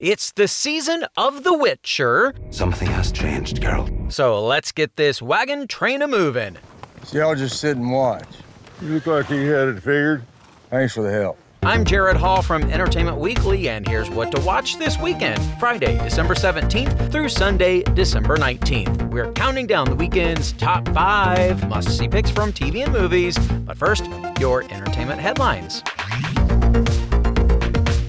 It's the season of The Witcher. Something has changed, Geralt. So let's get this wagon train a moving. So y'all just sit and watch. You look like you had it figured. Thanks for the help. I'm Jared Hall from Entertainment Weekly, and here's what to watch this weekend Friday, December 17th through Sunday, December 19th. We're counting down the weekend's top five must see picks from TV and movies. But first, your entertainment headlines.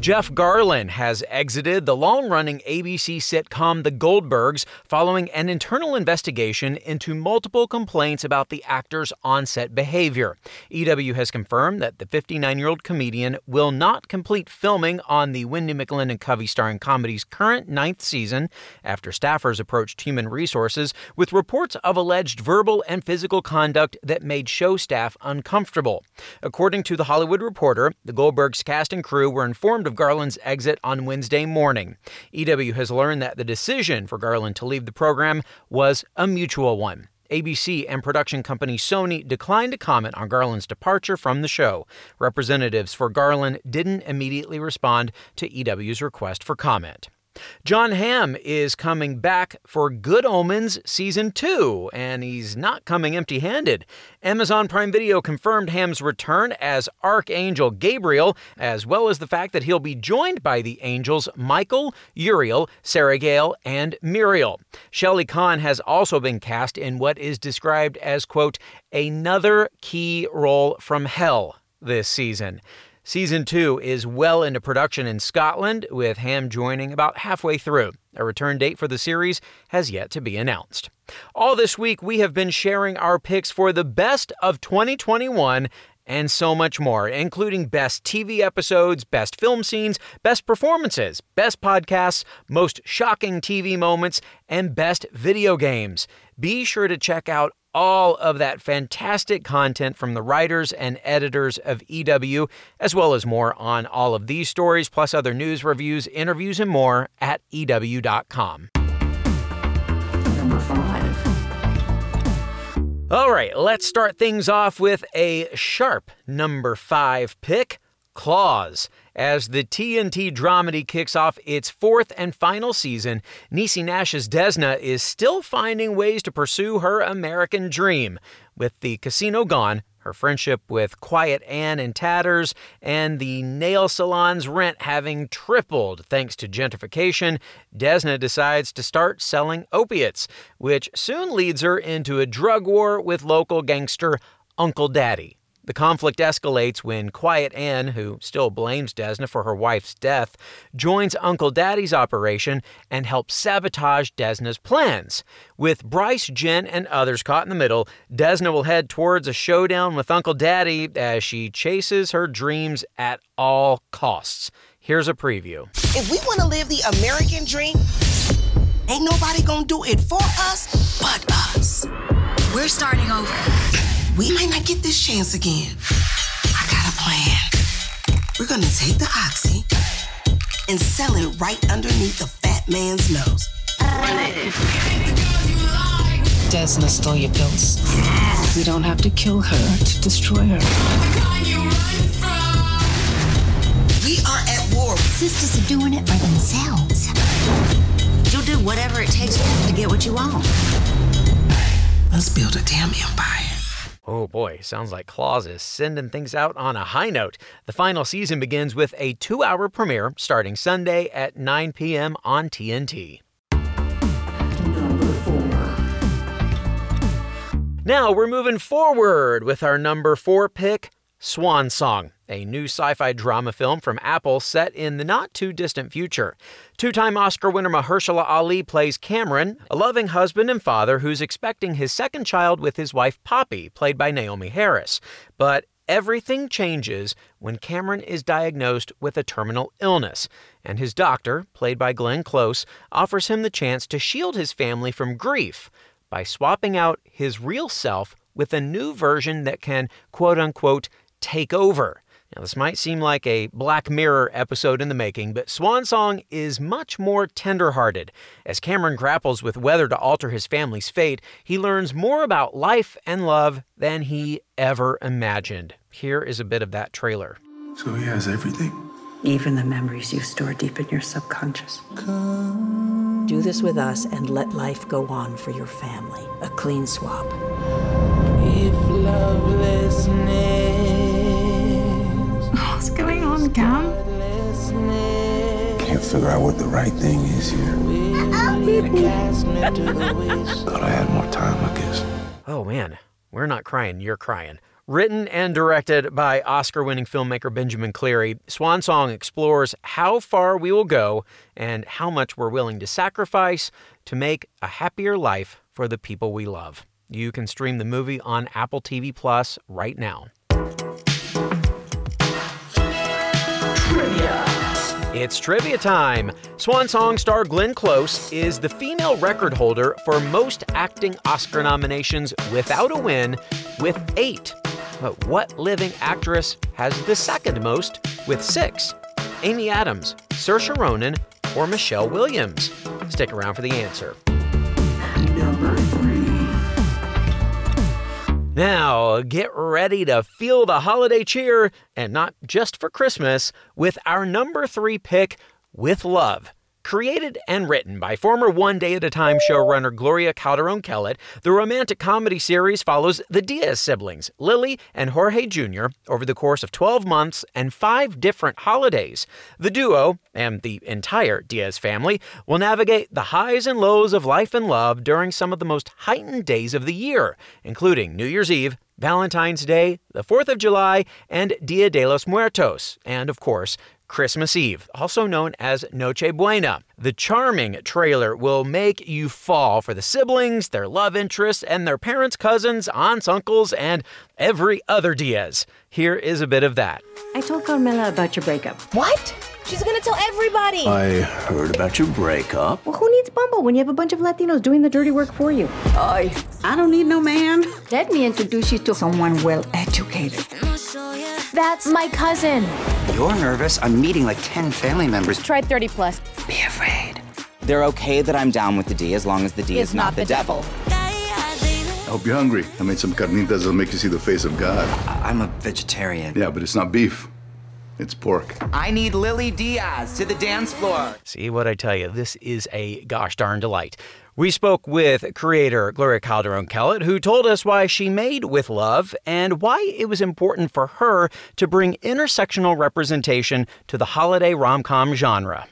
Jeff Garlin has exited the long running ABC sitcom The Goldbergs following an internal investigation into multiple complaints about the actor's on set behavior. EW has confirmed that the 59 year old comedian will not complete filming on the Wendi McLendon Covey starring comedy's current ninth season after staffers approached human resources with reports of alleged verbal and physical conduct that made show staff uncomfortable. According to The Hollywood Reporter, the Goldbergs cast and crew were informed of Garlin's exit on Wednesday morning. EW has learned that the decision for Garlin to leave the program was a mutual one. ABC and production company Sony declined to comment on Garlin's departure from the show. Representatives for Garland didn't immediately respond to EW's request for comment. Jon Hamm is coming back for Good Omens Season 2, and he's not coming empty handed. Amazon Prime Video confirmed Hamm's return as Archangel Gabriel, as well as the fact that he'll be joined by the angels Michael, Uriel, Saraqael, and Muriel. Shelley Conn has also been cast in what is described as, quote, another key role from hell this season. Season 2 is well into production in Scotland, with Hamm joining about halfway through. A return date for the series has yet to be announced. All this week, we have been sharing our picks for the best of 2021 and so much more, including best TV episodes, best film scenes, best performances, best podcasts, most shocking TV moments, and best video games. Be sure to check out all of that fantastic content from the writers and editors of EW, as well as more on all of these stories, plus other news, reviews, interviews, and more at EW.com. Number five. All right, let's start things off with a sharp number five pick Claws. As the TNT dramedy kicks off its fourth and final season, Niecy Nash's Desna is still finding ways to pursue her American dream. With the casino gone, her friendship with Quiet Ann in tatters, and the nail salon's rent having tripled thanks to gentrification, Desna decides to start selling opiates, which soon leads her into a drug war with local gangster Uncle Daddy. The conflict escalates when Quiet Ann, who still blames Desna for her wife's death, joins Uncle Daddy's operation and helps sabotage Desna's plans. With Bryce, Jen, and others caught in the middle, Desna will head towards a showdown with Uncle Daddy as she chases her dreams at all costs. Here's a preview. If we want to live the American dream, ain't nobody gonna do it for us but us. We're starting over. We might not get this chance again. I got a plan. We're gonna take the oxy and sell it right underneath the fat man's nose. Desna stole your pills. We don't have to kill her to destroy her. We are at war. Sisters are doing it for themselves. You'll do whatever it takes to get what you want. Let's build a damn empire. Oh boy, sounds like Claws is sending things out on a high note. The final season begins with a two hour premiere starting Sunday at 9 p.m. on TNT. Now we're moving forward with our number four pick, Swan Song, a new sci fi drama film from Apple set in the not too distant future. Two time Oscar winner Mahershala Ali plays Cameron, a loving husband and father who's expecting his second child with his wife Poppy, played by Naomie Harris. But everything changes when Cameron is diagnosed with a terminal illness, and his doctor, played by Glenn Close, offers him the chance to shield his family from grief by swapping out his real self with a new version that can, quote unquote, take over. Now, this might seem like a Black Mirror episode in the making, but Swan Song is much more tenderhearted. As Cameron grapples with whether to alter his family's fate, he learns more about life and love than he ever imagined. Here is a bit of that trailer. So he has everything? Even the memories you store deep in your subconscious. Do this with us and let life go on for your family. A clean swap. What's going on, Cam? Can't figure out what the right thing is here. Thought I had more time, I guess. Oh man, we're not crying, you're crying. Written and directed by Oscar winning filmmaker Benjamin Cleary, Swan Song explores how far we will go and how much we're willing to sacrifice to make a happier life for the people we love. You can stream the movie on Apple TV Plus right now. It's trivia time. Swan Song star Glenn Close is the female record holder for most acting Oscar nominations without a win, with eight. But what living actress has the second most, with six? Amy Adams, Saoirse Ronan, or Michelle Williams? Stick around for the answer. Now, get ready to feel the holiday cheer, and not just for Christmas, with our number three pick, With Love. Created and written by former One Day at a Time showrunner Gloria Calderon Kellett, the romantic comedy series follows the Diaz siblings, Lily and Jorge Jr., over the course of 12 months and five different holidays. The duo, and the entire Diaz family, will navigate the highs and lows of life and love during some of the most heightened days of the year, including New Year's Eve, Valentine's Day, the 4th of July, and Dia de los Muertos, and of course, Christmas Eve, also known as Noche Buena. The charming trailer will make you fall for the siblings, their love interests, and their parents, cousins, aunts, uncles, and every other Diaz. Here is a bit of that. I told Carmela about your breakup. What? She's gonna tell everybody. I heard about your breakup. Well, who needs Bumble when you have a bunch of Latinos doing the dirty work for you? I, I don't need no man. Let me introduce you to someone well educated. That's my cousin. You're nervous. I'm meeting like 10 family members. Tried 30 plus. Be afraid. They're okay that I'm down with the D as long as the D is, not, the, devil. I hope you're hungry. I made some carnitas that'll make you see the face of God. I- I'm a vegetarian. Yeah, but it's not beef. It's pork. I need Lily Diaz to the dance floor. See what I tell you? This is a gosh darn delight. We spoke with creator Gloria Calderon Kellett, who told us why she made With Love and why it was important for her to bring intersectional representation to the holiday rom com genre.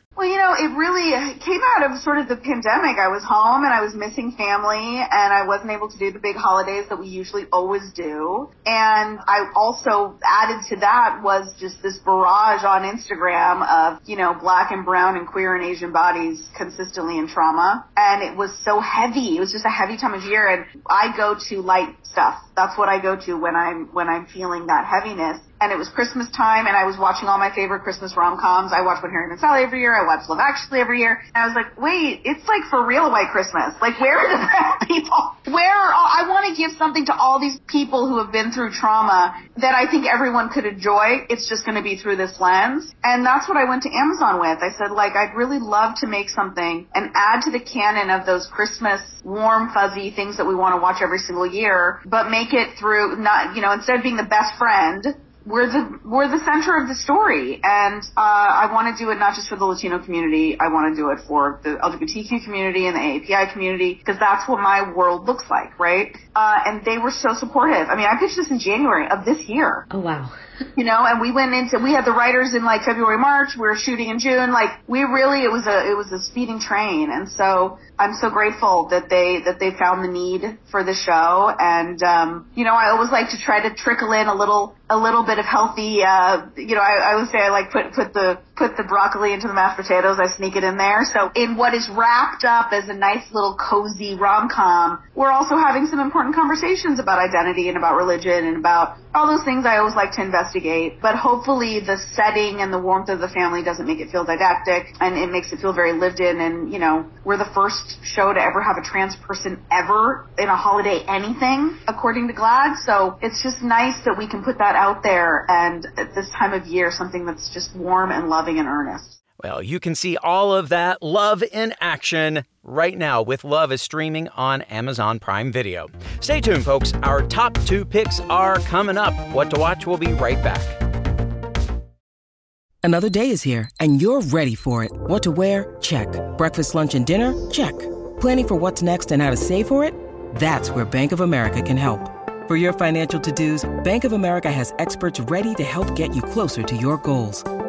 Know, it really came out of sort of the pandemic. I was home and I was missing family and I wasn't able to do the big holidays that we usually always do. And I also added to that was just this barrage on Instagram of, you know, black and brown and queer and Asian bodies consistently in trauma. And it was so heavy. It was just a heavy time of year and I go to light stuff. That's what I go to when I'm, when I'm feeling that heaviness and it was Christmas time, and I was watching all my favorite Christmas rom-coms. I watch When Harry Met Sally every year. I watch Love Actually every year. And I was like, wait, it's like for real white Christmas. Like, where are the people? Where are all, I want to give something to all these people who have been through trauma that I think everyone could enjoy. It's just going to be through this lens. And that's what I went to Amazon with. I said, like, I'd really love to make something and add to the canon of those Christmas warm, fuzzy things that we want to watch every single year, but make it through not, you know, instead of being the best friend, we're the we're the center of the story, and uh, I want to do it not just for the Latino community. I want to do it for the LGBTQ community and the AAPI community because that's what my world looks like, right? Uh, and they were so supportive. I mean, I pitched this in January of this year. Oh wow. You know, and we went into we had the writers in like February, March. We were shooting in June. Like we really, it was a it was a speeding train, and so I'm so grateful that they that they found the need for the show. And um, you know, I always like to try to trickle in a little a little bit of healthy. Uh, you know, I, I would say I like put put the put the broccoli into the mashed potatoes. I sneak it in there. So in what is wrapped up as a nice little cozy rom-com, we're also having some important conversations about identity and about religion and about all those things I always like to investigate. But hopefully the setting and the warmth of the family doesn't make it feel didactic and it makes it feel very lived in. And, you know, we're the first show to ever have a trans person ever in a holiday anything, according to GLAAD. So it's just nice that we can put that out there and at this time of year, something that's just warm and loving and earnest. Well, you can see all of that love in action right now with Love is streaming on Amazon Prime Video. Stay tuned, folks. Our top two picks are coming up. What to watch, we'll be right back. Another day is here, and you're ready for it. What to wear? Check. Breakfast, lunch, and dinner? Check. Planning for what's next and how to save for it? That's where Bank of America can help. For your financial to dos, Bank of America has experts ready to help get you closer to your goals.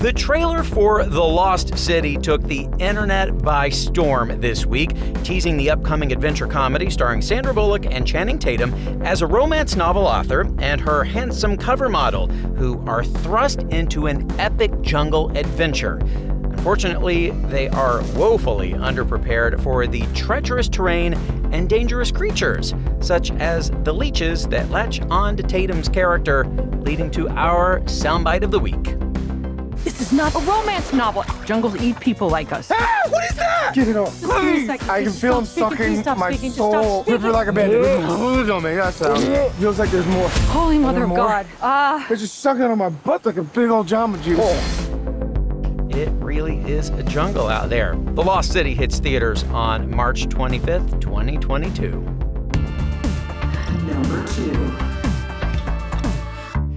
The trailer for The Lost City took the internet by storm this week, teasing the upcoming adventure comedy starring Sandra Bullock and Channing Tatum as a romance novel author and her handsome cover model, who are thrust into an epic jungle adventure. Unfortunately, they are woefully underprepared for the treacherous terrain and dangerous creatures, such as the leeches that latch on to Tatum's character, leading to our soundbite of the week. This is not a romance novel. Jungles eat people like us. Ah, what is that? Get it off. Please. I can feel him sucking my speaking, soul. Ripper like a bandit. Don't make that sound. Feels like there's more. Holy Mother of. God. Ah. They're just sucking on my butt like a big old Jamba Juice. It really is a jungle out there. The Lost City hits theaters on March 25th, 2022. Number two.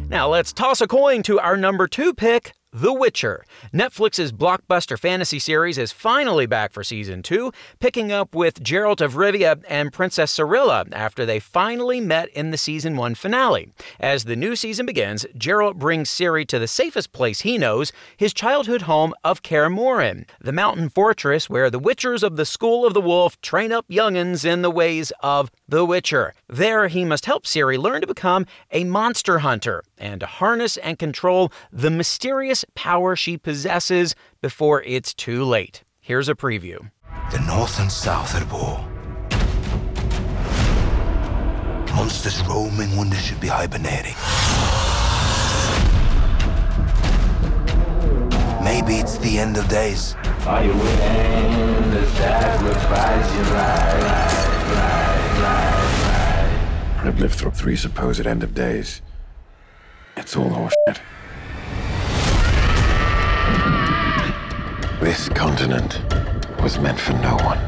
Now let's toss a coin to our number two pick, the Witcher. Netflix's blockbuster fantasy series is finally back for season two, picking up with Geralt of Rivia and Princess Cirilla after they finally met in the season one finale. As the new season begins, Geralt brings Ciri to the safest place he knows, his childhood home of Kaer Morhen, the mountain fortress where the Witchers of the School of the Wolf train up young'uns in the ways of the Witcher. There, he must help Ciri learn to become a monster hunter and to harness and control the mysterious power she possesses before it's too late. Here's a preview. The north and south at war. Monsters roaming when they should be hibernating. Maybe it's the end of days. Are you willing to sacrifice your life? I've lived through three supposed end of days. It's all horseshit. This continent was meant for no one.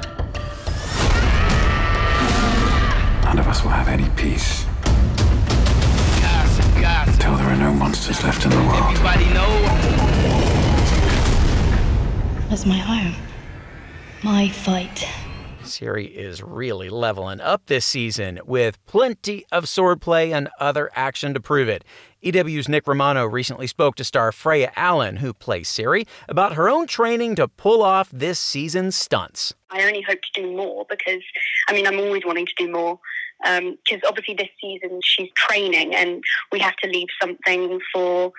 None of us will have any peace. Until there are no monsters left in the world. That's my home. My fight. Ciri is really leveling up this season with plenty of swordplay and other action to prove it. EW's Nick Romano recently spoke to star Freya Allan, who plays Ciri, about her own training to pull off this season's stunts. I only hope to do more because, I mean, I'm always wanting to do more. Because um, obviously this season she's training, and we have to leave something for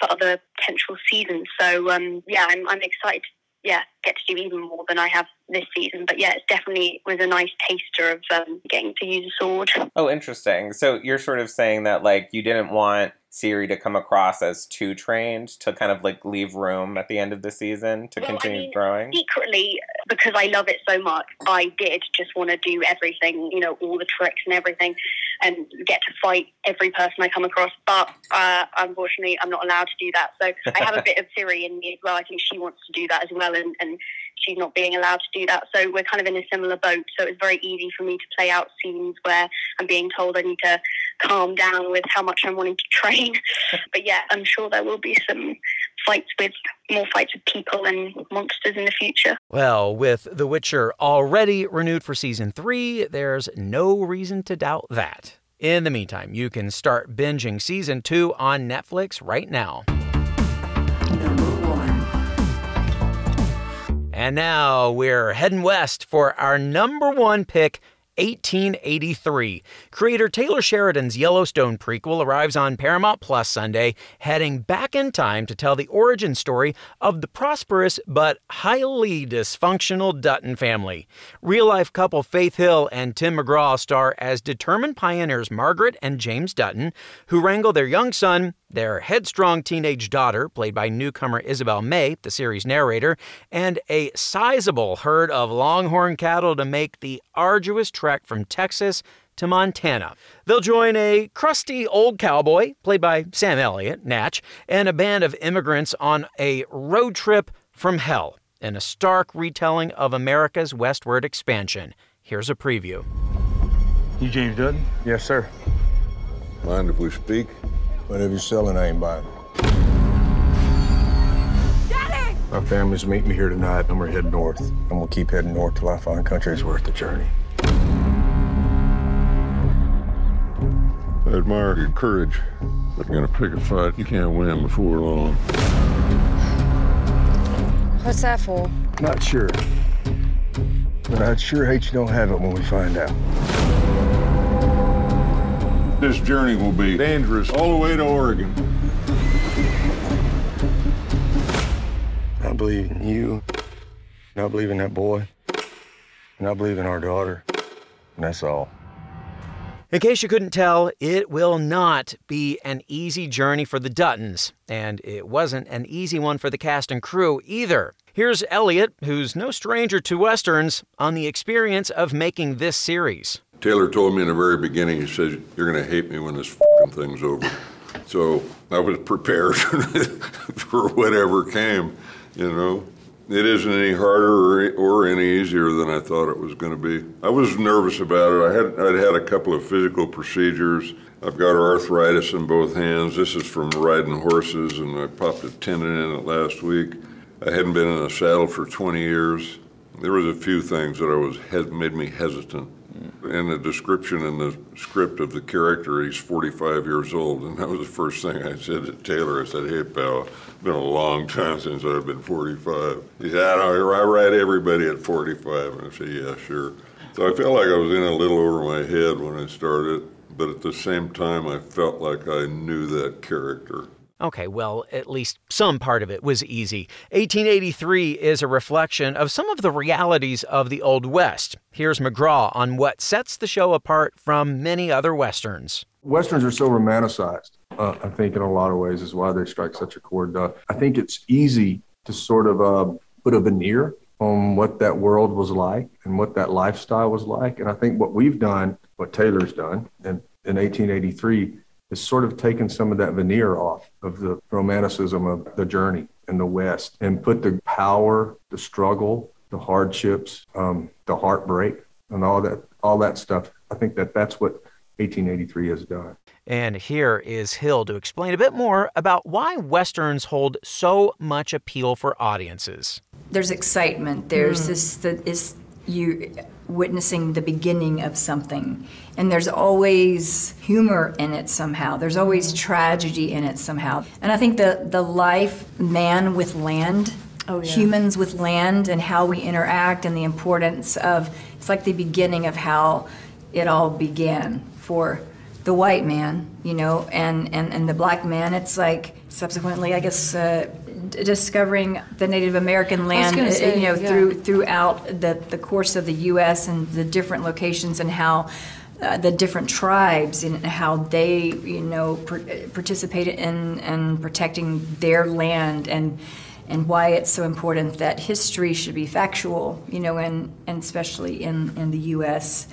for other potential seasons. So um, yeah, I'm, I'm excited. To, yeah, get to do even more than I have this season. But yeah, it's definitely was a nice taster of um, getting to use a sword. Oh, interesting. So you're sort of saying that like you didn't want Ciri to come across as too trained to kind of like leave room at the end of the season to Well, I continue mean, growing. Secretly, because I love it so much, I did just want to do everything, you know, all the tricks and everything, and get to fight every person I come across. But uh, unfortunately, I'm not allowed to do that. So I have a bit of Ciri in me as well. I think she wants to do that as well, and, and she's not being allowed to do that. So we're kind of in a similar boat. So it's very easy for me to play out scenes where I'm being told I need to calm down with how much I'm wanting to train. but yeah, I'm sure there will be some fights with more fights with people and monsters in the future. Well, with The Witcher already renewed for season three, there's no reason to doubt that. In the meantime, you can start binging season two on Netflix right now. And now we're heading west for our number one pick 1883. Creator Taylor Sheridan's Yellowstone prequel arrives on Paramount Plus Sunday, heading back in time to tell the origin story of the prosperous but highly dysfunctional Dutton family. Real life couple Faith Hill and Tim McGraw star as determined pioneers Margaret and James Dutton, who wrangle their young son, their headstrong teenage daughter, played by newcomer Isabel May, the series narrator, and a sizable herd of longhorn cattle to make the arduous trek from Texas to Montana. They'll join a crusty old cowboy, played by Sam Elliott, Natch, and a band of immigrants on a road trip from hell in a stark retelling of America's westward expansion. Here's a preview. You James Dutton? Yes, sir. Mind if we speak? Whatever you're selling, I ain't buying. Daddy! My family's meeting me here tonight, and we're heading north. And we'll keep heading north till I find country's worth the journey. I admire your courage, but you're gonna pick a fight you can't win before long. What's that for? Not sure. But I'd sure hate you don't have it when we find out. This journey will be dangerous all the way to Oregon. I believe in you. And I believe in that boy. And I believe in our daughter. And that's all. In case you couldn't tell, it will not be an easy journey for the Duttons, and it wasn't an easy one for the cast and crew either. Here's Elliott, who's no stranger to Westerns, on the experience of making this series. Taylor told me in the very beginning, he says, You're going to hate me when this thing's over. So I was prepared for whatever came, you know. It isn't any harder or, or any easier than I thought it was going to be. I was nervous about it. I had I'd had a couple of physical procedures. I've got arthritis in both hands. This is from riding horses, and I popped a tendon in it last week. I hadn't been in a saddle for 20 years. There was a few things that I was made me hesitant. In the description in the script of the character, he's 45 years old, and that was the first thing I said to Taylor. I said, "Hey, pal, it's been a long time since I've been 45." He said, "I know, I write everybody at 45," and I said, "Yeah, sure." So I felt like I was in a little over my head when I started, but at the same time, I felt like I knew that character. Okay, well, at least some part of it was easy. 1883 is a reflection of some of the realities of the Old West. Here's McGraw on what sets the show apart from many other Westerns. Westerns are so romanticized, uh, I think, in a lot of ways, is why they strike such a chord. Uh, I think it's easy to sort of uh, put a veneer on what that world was like and what that lifestyle was like. And I think what we've done, what Taylor's done in, in 1883, is sort of taken some of that veneer off of the romanticism of the journey in the West and put the power, the struggle, the hardships, um, the heartbreak, and all that, all that stuff. I think that that's what 1883 has done. And here is Hill to explain a bit more about why Westerns hold so much appeal for audiences. There's excitement. There's this that is you witnessing the beginning of something. And there's always humor in it somehow. There's always tragedy in it somehow. And I think the the life man with land Oh, yeah. humans with land and how we interact and the importance of it's like the beginning of how it all began for the white man you know and and, and the black man it's like subsequently i guess uh, d- discovering the native american land uh, say, you know yeah. through throughout the, the course of the us and the different locations and how uh, the different tribes and how they, you know, participated in and protecting their land and and why it's so important that history should be factual, you know, and and especially in in the U.S.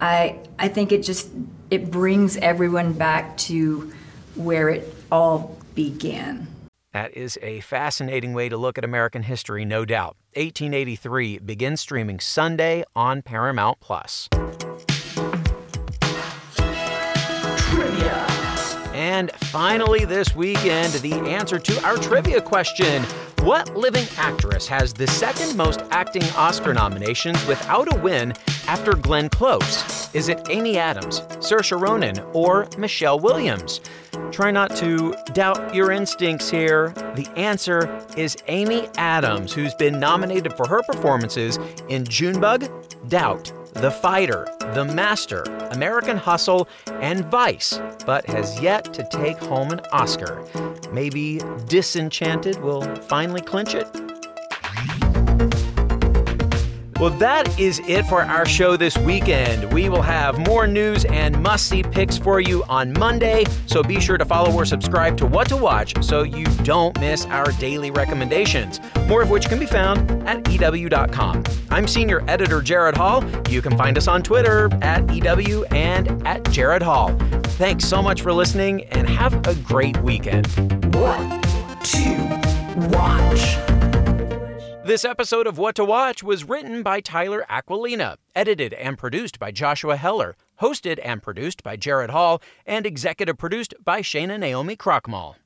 I I think it just it brings everyone back to where it all began. That is a fascinating way to look at American history, no doubt. 1883 begins streaming Sunday on Paramount Plus. And finally, this weekend, the answer to our trivia question What living actress has the second most acting Oscar nominations without a win after Glenn Close? Is it Amy Adams, Saoirse Ronan, or Michelle Williams? Try not to doubt your instincts here. The answer is Amy Adams, who's been nominated for her performances in Junebug, Doubt, The Fighter, The Master, American Hustle, and Vice, but has yet to take home an Oscar. Maybe Disenchanted will finally clinch it? Well, that is it for our show this weekend. We will have more news and must see picks for you on Monday, so be sure to follow or subscribe to What to Watch so you don't miss our daily recommendations, more of which can be found at EW.com. I'm Senior Editor Jared Hall. You can find us on Twitter at EW and at Jared Hall. Thanks so much for listening and have a great weekend. What to watch? This episode of What to Watch was written by Tyler Aquilina, edited and produced by Joshua Heller, hosted and produced by Jared Hall, and executive produced by Shana Naomi Krochmal.